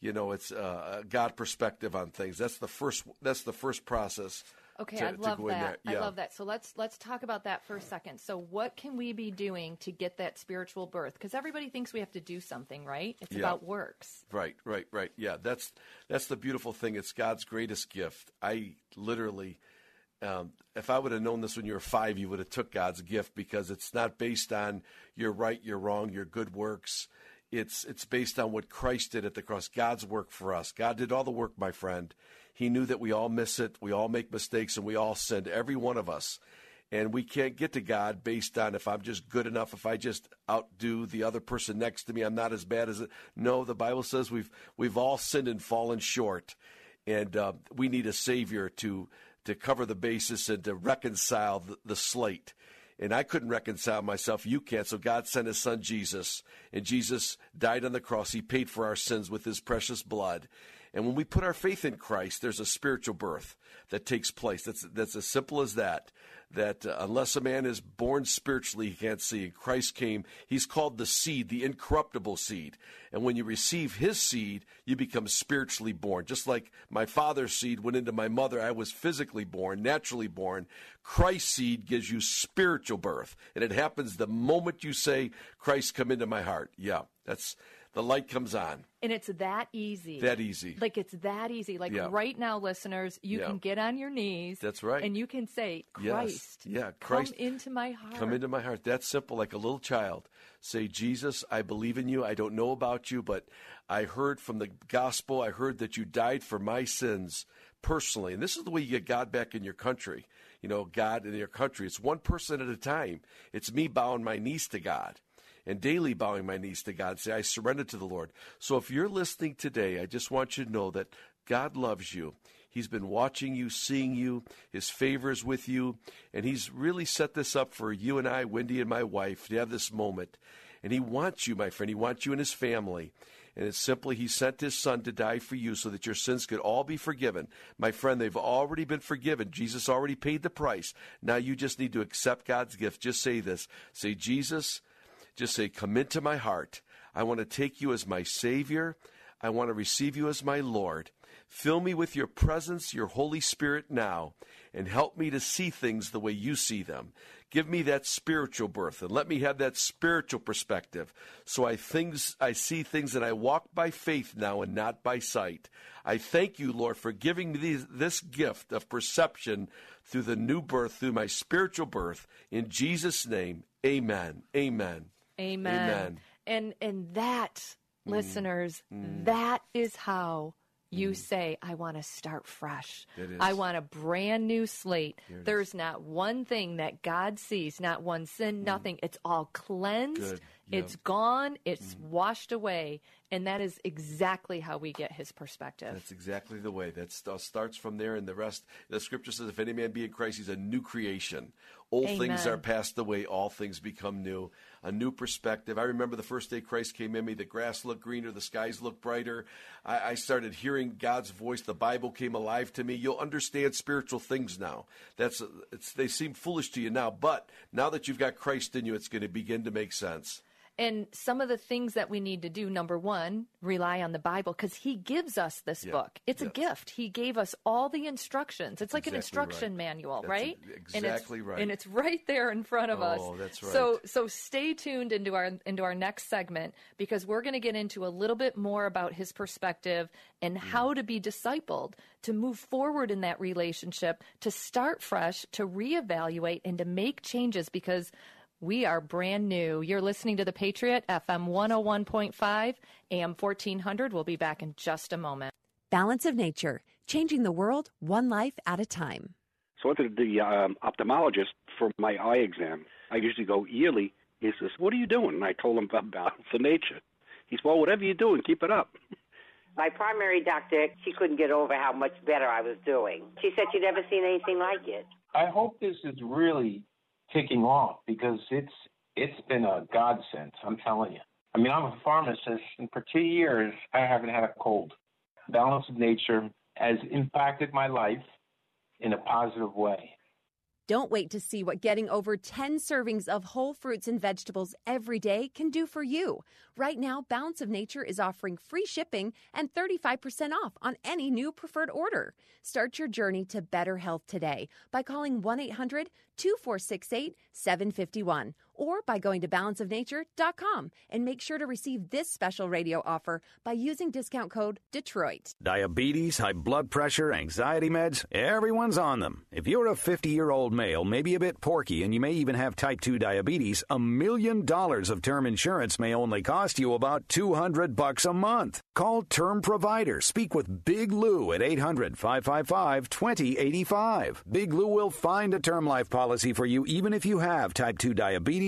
You know, it's uh, God perspective on things. That's the first. That's the first process. Okay, to- I love that. there. I love that. So let's let's talk about that for a second. So what can we be doing to get that spiritual birth? Because everybody thinks we have to do something, right? It's Yeah. about works. Right, right, right. Yeah, that's that's the beautiful thing. It's God's greatest gift. I literally, um, if I would have known this when you were five, you would have took God's gift because it's not based on you're right, you're wrong, your good works. It's it's based on what Christ did at the cross. God's work for us. God did all the work, my friend. He knew that we all miss it, we all make mistakes, and we all sin, Every one of us. And we can't get to God based on if I'm just good enough, if I just outdo the other person next to me, I'm not as bad as it. No, the Bible says we've we've all sinned and fallen short, and uh, we need a Savior to to cover the basis and to reconcile the, the slate. And I couldn't reconcile myself. You can't. So God sent His Son Jesus, And Jesus died on the cross. He paid for our sins with his precious blood. And when we put our faith in Christ, there's a spiritual birth that takes place. That's, that's as simple as that that uh, unless a man is born spiritually, he can't see. Christ came, he's called the seed, the incorruptible seed. And when you receive his seed, you become spiritually born. Just like my father's seed went into my mother, I was physically born, naturally born. Christ's seed gives you spiritual birth. And it happens the moment you say, Christ, come into my heart. Yeah, that's the light comes on. And it's that easy. That easy. Like it's that easy. Like Yeah. right now, listeners, you Yeah. can get on your knees. That's right. And you can say, Yes. Christ, Yeah, Christ. come into my heart. Come into my heart. That's simple, like a little child. Say, Jesus, I believe in you. I don't know about you, but I heard from the gospel, I heard that you died for my sins personally. And this is the way you get God back in your country. You know, God in your country. It's one person at a time. It's me bowing my knees to God and daily bowing my knees to God. Say, I surrender to the Lord. So if you're listening today, I just want you to know that God loves you. He's been watching you, seeing you, his favor is with you, and he's really set this up for you and I, Wendy and my wife, to have this moment. And he wants you, my friend. He wants you and his family. And it's simply, he sent his son to die for you so that your sins could all be forgiven. My friend, they've already been forgiven. Jesus already paid the price. Now you just need to accept God's gift. Just say this say, Jesus, just say, Come into my heart. I want to take you as my Savior. I want to receive you as my Lord. Fill me with your presence, your Holy Spirit now, and help me to see things the way you see them. Give me that spiritual birth and let me have that spiritual perspective. So I things I see things and I walk by faith now and not by sight. I thank you, Lord, for giving me this gift of perception through the new birth, through my spiritual birth. In Jesus' name, amen. Amen. Amen. Amen. And and that, Mm. listeners, Mm. that is how you say, I want to start fresh. I want a brand new slate. There's not one thing that God sees, not one sin, nothing. It's all cleansed. Mm. It's gone. It's washed away. And that is exactly how we get his perspective. That's exactly the way. That st- starts from there, and the rest. The scripture says, "If any man be in Christ, he's a new creation. Old things are passed away; all things become new." A new perspective. I remember the first day Christ came in me. The grass looked greener, the skies looked brighter. I, I started hearing God's voice. The Bible came alive to me. You'll understand spiritual things now. That's it's, they seem foolish to you now, but now that you've got Christ in you, it's going to begin to make sense. And some of the things that we need to do, number one, rely on the Bible because He gives us this Yeah, book. It's a gift. He gave us all the instructions. It's like an Exactly right. instruction manual, That's right? and it's, exactly right. And it's right there in front of us. Oh, that's So, right. so stay tuned into our into our next segment because we're going to get into a little bit more about His perspective and Mm. how to be discipled, to move forward in that relationship, to start fresh, to reevaluate, and to make changes because. We are brand new. You're listening to The Patriot, FM 101.5, AM 1400. We'll be back in just a moment. Balance of Nature, changing the world one life at a time. So I went to the um, ophthalmologist for my eye exam. I usually go yearly. He says, "What are you doing?" And I told him about balance of nature. He said, "Well, whatever you're doing, keep it up." My primary doctor, she couldn't get over how much better I was doing. She said she'd never seen anything like it. I hope this is really kicking off because it's it's been a godsend. I'm telling you. I mean, I'm a pharmacist, and for two years I haven't had a cold. Balance of Nature has impacted my life in a positive way. Don't wait to see what getting over 10 servings of whole fruits and vegetables every day can do for you. Right now, Balance of Nature is offering free shipping and 35% off on any new preferred order. Start your journey to better health today by calling 1 800 2468 751 or by going to balanceofnature.com and make sure to receive this special radio offer by using discount code DETROIT. Diabetes, high blood pressure, anxiety meds, everyone's on them. If you're a 50 year old male, maybe a bit porky, and you may even have type 2 diabetes, a million dollars of term insurance may only cost you about 200 bucks a month. Call Term Provider. Speak with Big Lou at 800 555 2085. Big Lou will find a term life policy for you even if you have type 2 diabetes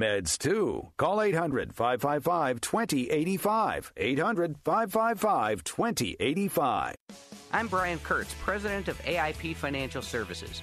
meds too. Call 800 555 2085. 800 555 2085. I'm Brian Kurtz, president of AIP Financial Services.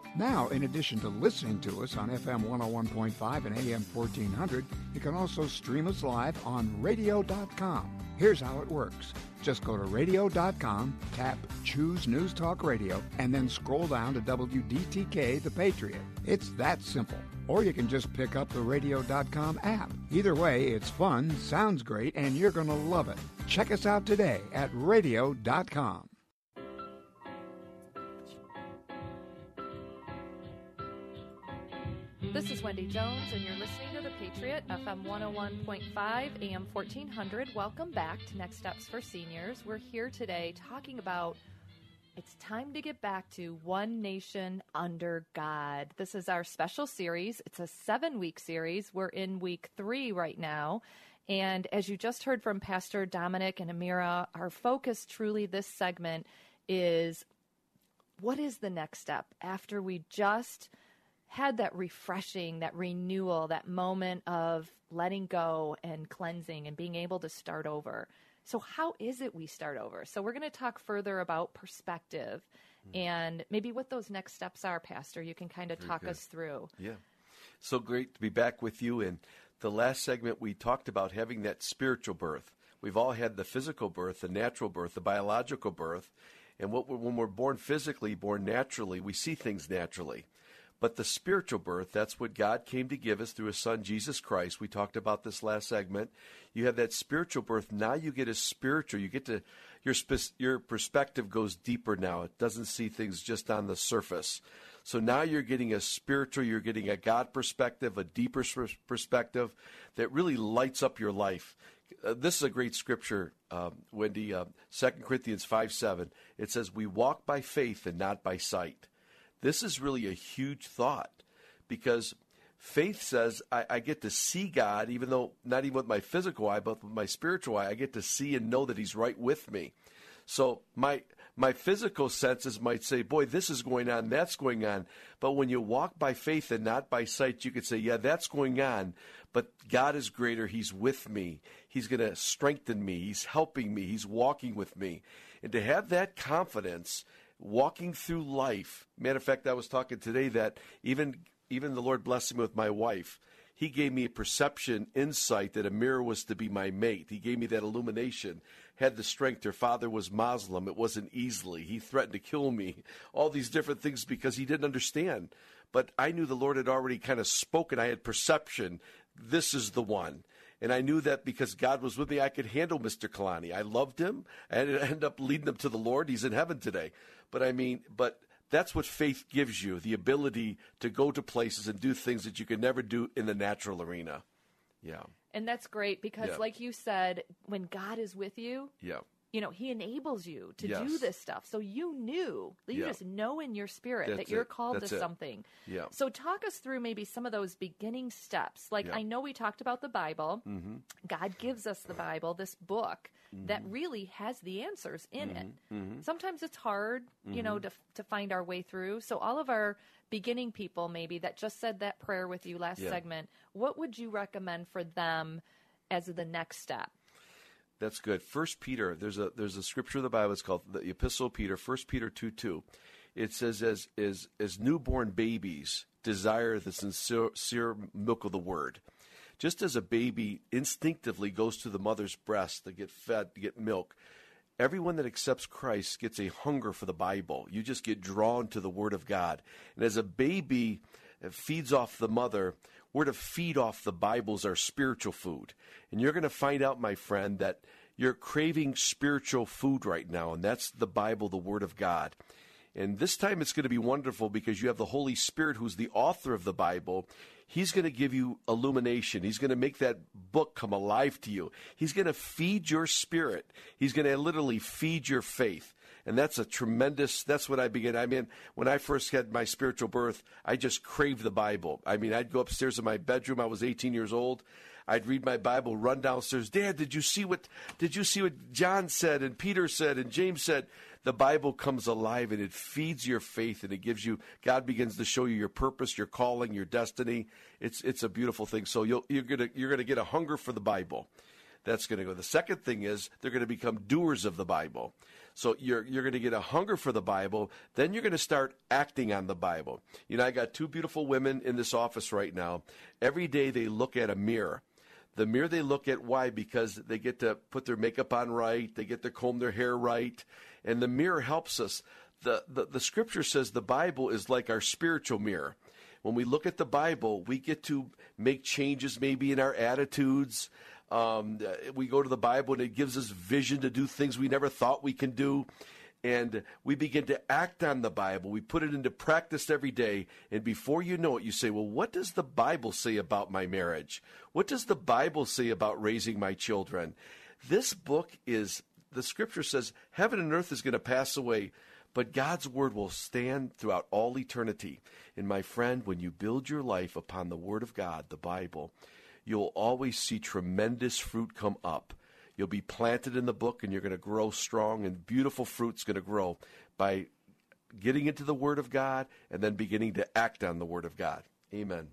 Now, in addition to listening to us on FM 101.5 and AM 1400, you can also stream us live on radio.com. Here's how it works. Just go to radio.com, tap Choose News Talk Radio, and then scroll down to WDTK The Patriot. It's that simple. Or you can just pick up the radio.com app. Either way, it's fun, sounds great, and you're going to love it. Check us out today at radio.com. This is Wendy Jones, and you're listening to The Patriot, FM 101.5, AM 1400. Welcome back to Next Steps for Seniors. We're here today talking about it's time to get back to One Nation Under God. This is our special series. It's a seven week series. We're in week three right now. And as you just heard from Pastor Dominic and Amira, our focus truly this segment is what is the next step after we just had that refreshing, that renewal, that moment of letting go and cleansing and being able to start over. So, how is it we start over? So, we're going to talk further about perspective mm. and maybe what those next steps are, Pastor. You can kind of Very talk good. us through. Yeah. So great to be back with you. In the last segment, we talked about having that spiritual birth. We've all had the physical birth, the natural birth, the biological birth. And what we're, when we're born physically, born naturally, we see things naturally. But the spiritual birth, that's what God came to give us through his son Jesus Christ. We talked about this last segment. You have that spiritual birth. Now you get a spiritual. You get to your your perspective goes deeper now. It doesn't see things just on the surface. So now you're getting a spiritual, you're getting a God perspective, a deeper perspective that really lights up your life. Uh, this is a great scripture, um, Wendy. Uh, 2 Corinthians 5 7. It says, We walk by faith and not by sight. This is really a huge thought because faith says I, I, get to see God, even though not even with my physical eye, but with my spiritual eye, I get to see and know that He's right with me. So my my physical senses might say, "Boy, this is going on, that's going on." But when you walk by faith and not by sight, you could say, "Yeah, that's going on." But God is greater. He's with me. He's going to strengthen me. He's helping me. He's walking with me. And to have that confidence walking through life. Matter of fact, I was talking today that even even the Lord blessed me with my wife. He gave me a perception, insight that Amira was to be my mate. He gave me that illumination. Had the strength. Her father was Muslim. It wasn't easily. He threatened to kill me. All these different things because he didn't understand. But I knew the Lord had already kind of spoken. I had perception. This is the one. And I knew that because God was with me, I could handle Mr. Kalani. I loved him. and it ended up leading him to the Lord. He's in heaven today. But I mean, but that's what faith gives you the ability to go to places and do things that you could never do in the natural arena. Yeah. And that's great because, Yeah. like you said, when God is with you, Yeah. You know, He enables you to do this stuff. So you knew, you Yeah. just know in your spirit that you're it. called That's to it. something. Yeah. So talk us through maybe some of those beginning steps. Like Yeah. I know we talked about the Bible. Mm-hmm. God gives us the Bible, this book that Mhm. really has the answers in it. Mhm. Sometimes it's hard, you know, Mhm. to to find our way through. So all of our beginning people maybe that just said that prayer with you last Yeah. segment, what would you recommend for them as the next step? That's good. First Peter, there's a there's a scripture in the Bible. It's called the Epistle of Peter. First Peter two two. It says, "As as as newborn babies desire the sincere milk of the word." Just as a baby instinctively goes to the mother's breast to get fed, to get milk, everyone that accepts Christ gets a hunger for the Bible. You just get drawn to the Word of God. And as a baby feeds off the mother, we're to feed off the Bibles, our spiritual food. And you're going to find out, my friend, that you're craving spiritual food right now, and that's the Bible, the Word of God. And this time it's going to be wonderful because you have the Holy Spirit, who's the author of the Bible. He's going to give you illumination. He's going to make that book come alive to you. He's going to feed your spirit. He's going to literally feed your faith. And that's a tremendous, that's what I begin. I mean, when I first had my spiritual birth, I just craved the Bible. I mean, I'd go upstairs in my bedroom. I was 18 years old. I'd read my Bible, run downstairs. Dad, did you see what, did you see what John said and Peter said and James said? the Bible comes alive and it feeds your faith and it gives you God begins to show you your purpose, your calling, your destiny. It's it's a beautiful thing. So you'll, you're gonna you're gonna get a hunger for the Bible. That's going to go. The second thing is they're going to become doers of the Bible. So you're you're going to get a hunger for the Bible. Then you're going to start acting on the Bible. You know, I got two beautiful women in this office right now. Every day they look at a mirror the mirror they look at why because they get to put their makeup on right they get to comb their hair right and the mirror helps us. The, the, the scripture says the Bible is like our spiritual mirror. When we look at the Bible, we get to make changes maybe in our attitudes. Um, we go to the Bible and it gives us vision to do things we never thought we can do. And we begin to act on the Bible. We put it into practice every day. And before you know it, you say, Well, what does the Bible say about my marriage? What does the Bible say about raising my children? This book is the scripture says heaven and earth is going to pass away, but God's word will stand throughout all eternity. And my friend, when you build your life upon the word of God, the Bible, you'll always see tremendous fruit come up. You'll be planted in the book and you're going to grow strong, and beautiful fruit's going to grow by getting into the Word of God and then beginning to act on the Word of God. Amen.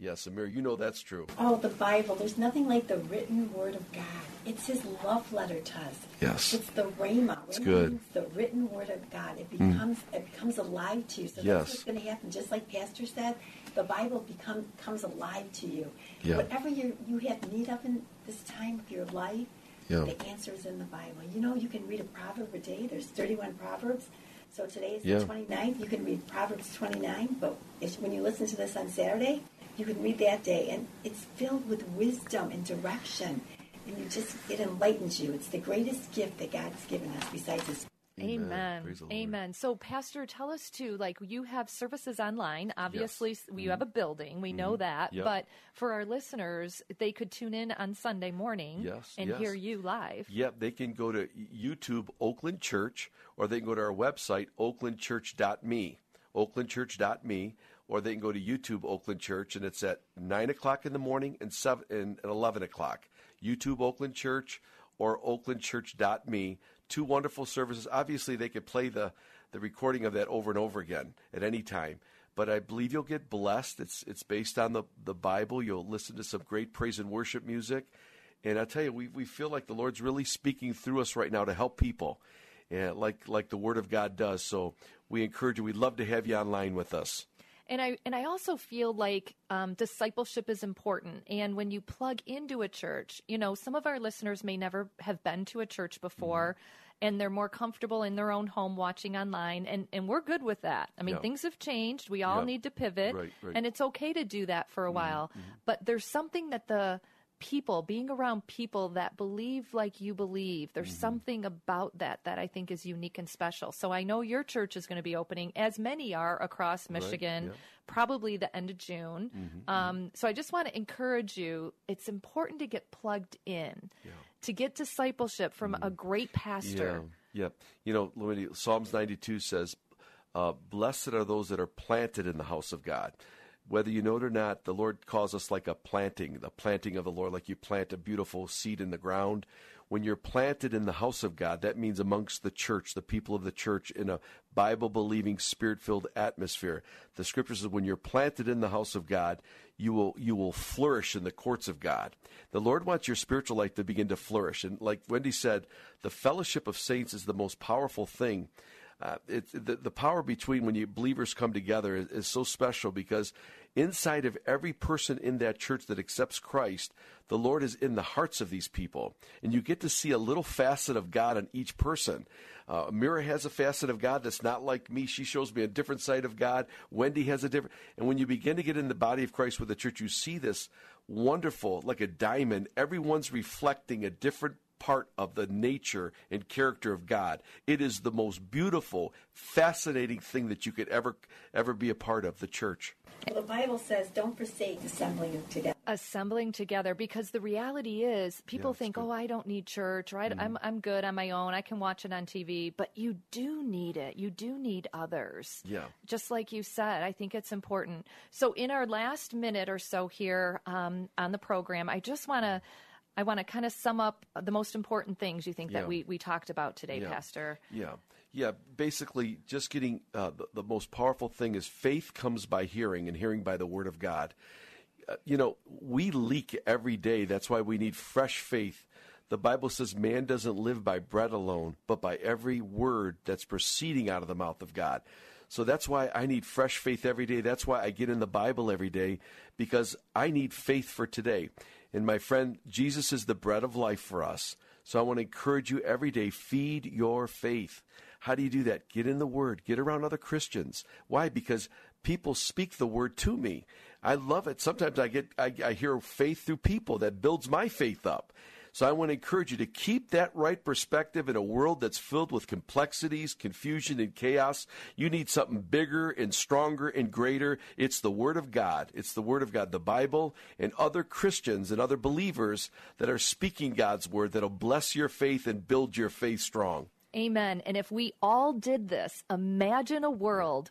Yes, Amir, you know that's true. Oh, the Bible. There's nothing like the written word of God. It's his love letter to us. Yes. It's the Rhema. It's good. It's the written word of God. It hmm. becomes mm. it becomes alive to you. So yes. that's what's going to happen. Just like Pastor said, the Bible become, comes alive to you. Yeah. Whatever you you have need of in this time of your life, yeah. the answer is in the Bible. You know, you can read a proverb a day. There's 31 proverbs. So today is yeah. the 29th. You can read Proverbs 29, but when you listen to this on Saturday, you can read that day, and it's filled with wisdom and direction. And you just, it enlightens you. It's the greatest gift that God's given us besides His Amen. Amen. Amen. So, Pastor, tell us too. Like you have services online. Obviously, yes. you mm-hmm. have a building. We mm-hmm. know that. Yep. But for our listeners, they could tune in on Sunday morning. Yes. And yes. hear you live. Yep. They can go to YouTube Oakland Church, or they can go to our website oaklandchurch.me. Oaklandchurch.me or they can go to YouTube Oakland Church, and it's at nine o'clock in the morning and seven and eleven o'clock. YouTube Oakland Church or OaklandChurch.me. Two wonderful services. Obviously, they could play the the recording of that over and over again at any time. But I believe you'll get blessed. It's it's based on the the Bible. You'll listen to some great praise and worship music. And I tell you, we, we feel like the Lord's really speaking through us right now to help people, and like like the Word of God does. So we encourage you. We'd love to have you online with us. And I and I also feel like um, discipleship is important. And when you plug into a church, you know, some of our listeners may never have been to a church before. Mm-hmm. And they're more comfortable in their own home watching online, and, and we're good with that. I mean, yeah. things have changed. We all yeah. need to pivot, right, right. and it's okay to do that for a mm-hmm. while. Mm-hmm. But there's something that the people, being around people that believe like you believe. There's mm-hmm. something about that that I think is unique and special. So I know your church is going to be opening, as many are across Michigan, right, yeah. probably the end of June. Mm-hmm. Um, so I just want to encourage you. It's important to get plugged in, yeah. to get discipleship from mm-hmm. a great pastor. Yeah, yeah. You know, Psalms 92 says, uh, "Blessed are those that are planted in the house of God." Whether you know it or not, the Lord calls us like a planting, the planting of the Lord, like you plant a beautiful seed in the ground. When you're planted in the house of God, that means amongst the church, the people of the church, in a Bible believing, spirit filled atmosphere. The scripture says when you're planted in the house of God, you will you will flourish in the courts of God. The Lord wants your spiritual life to begin to flourish. And like Wendy said, the fellowship of saints is the most powerful thing uh, the, the power between when you believers come together is, is, so special because inside of every person in that church that accepts Christ, the Lord is in the hearts of these people. And you get to see a little facet of God in each person. Uh, Mira has a facet of God that's not like me. She shows me a different side of God. Wendy has a different. And when you begin to get in the body of Christ with the church, you see this wonderful, like a diamond. Everyone's reflecting a different part of the nature and character of God. It is the most beautiful, fascinating thing that you could ever ever be a part of, the church. Well, the Bible says, "Don't forsake assembling together." Assembling together, because the reality is, people yeah, think, good. "Oh, I don't need church, right? Mm-hmm. I'm I'm good on my own. I can watch it on TV." But you do need it. You do need others. Yeah. Just like you said, I think it's important. So, in our last minute or so here um, on the program, I just want to I want to kind of sum up the most important things you think yeah. that we, we talked about today, yeah. Pastor. Yeah. Yeah. Basically, just getting uh, the, the, most powerful thing is faith comes by hearing, and hearing by the Word of God. Uh, you know, we leak every day. That's why we need fresh faith. The Bible says man doesn't live by bread alone, but by every word that's proceeding out of the mouth of God. So that's why I need fresh faith every day. That's why I get in the Bible every day because I need faith for today. And my friend, Jesus is the bread of life for us. So I want to encourage you every day feed your faith. How do you do that? Get in the Word, get around other Christians. Why? Because people speak the Word to me. I love it. Sometimes I get I, I hear faith through people that builds my faith up. So I want to encourage you to keep that right perspective in a world that's filled with complexities, confusion, and chaos. You need something bigger and stronger and greater. It's the Word of God. It's the Word of God, the Bible, and other Christians and other believers that are speaking God's Word that'll bless your faith and build your faith strong. Amen. And if we all did this, imagine a world,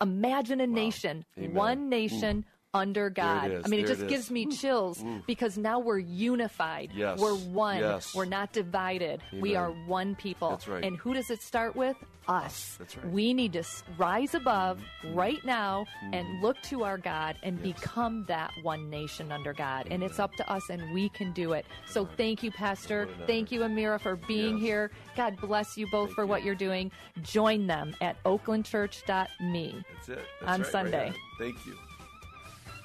imagine a wow. nation, Amen. one nation. Ooh under God. I mean, there it just it gives me chills Ooh. because now we're unified. Yes. We're one. Yes. We're not divided. Amen. We are one people. That's right. And who does it start with? Us. That's right. We need to rise above mm. right now mm. and look to our God and yes. become that one nation under God. Amen. And it's up to us, and we can do it. So thank you, Pastor. Thank you, Amira, for being yes. here. God bless you both thank for you. what you're doing. Join them at oaklandchurch.me That's it. That's on right, Sunday. Right thank you.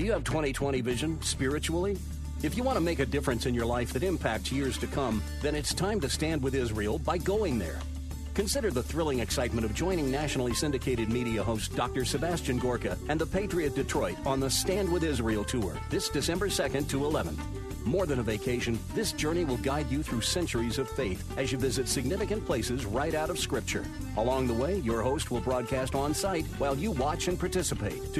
Do you have 2020 vision spiritually? If you want to make a difference in your life that impacts years to come, then it's time to stand with Israel by going there. Consider the thrilling excitement of joining nationally syndicated media host Dr. Sebastian Gorka and the Patriot Detroit on the Stand with Israel tour this December 2nd to 11th. More than a vacation, this journey will guide you through centuries of faith as you visit significant places right out of Scripture. Along the way, your host will broadcast on site while you watch and participate. Three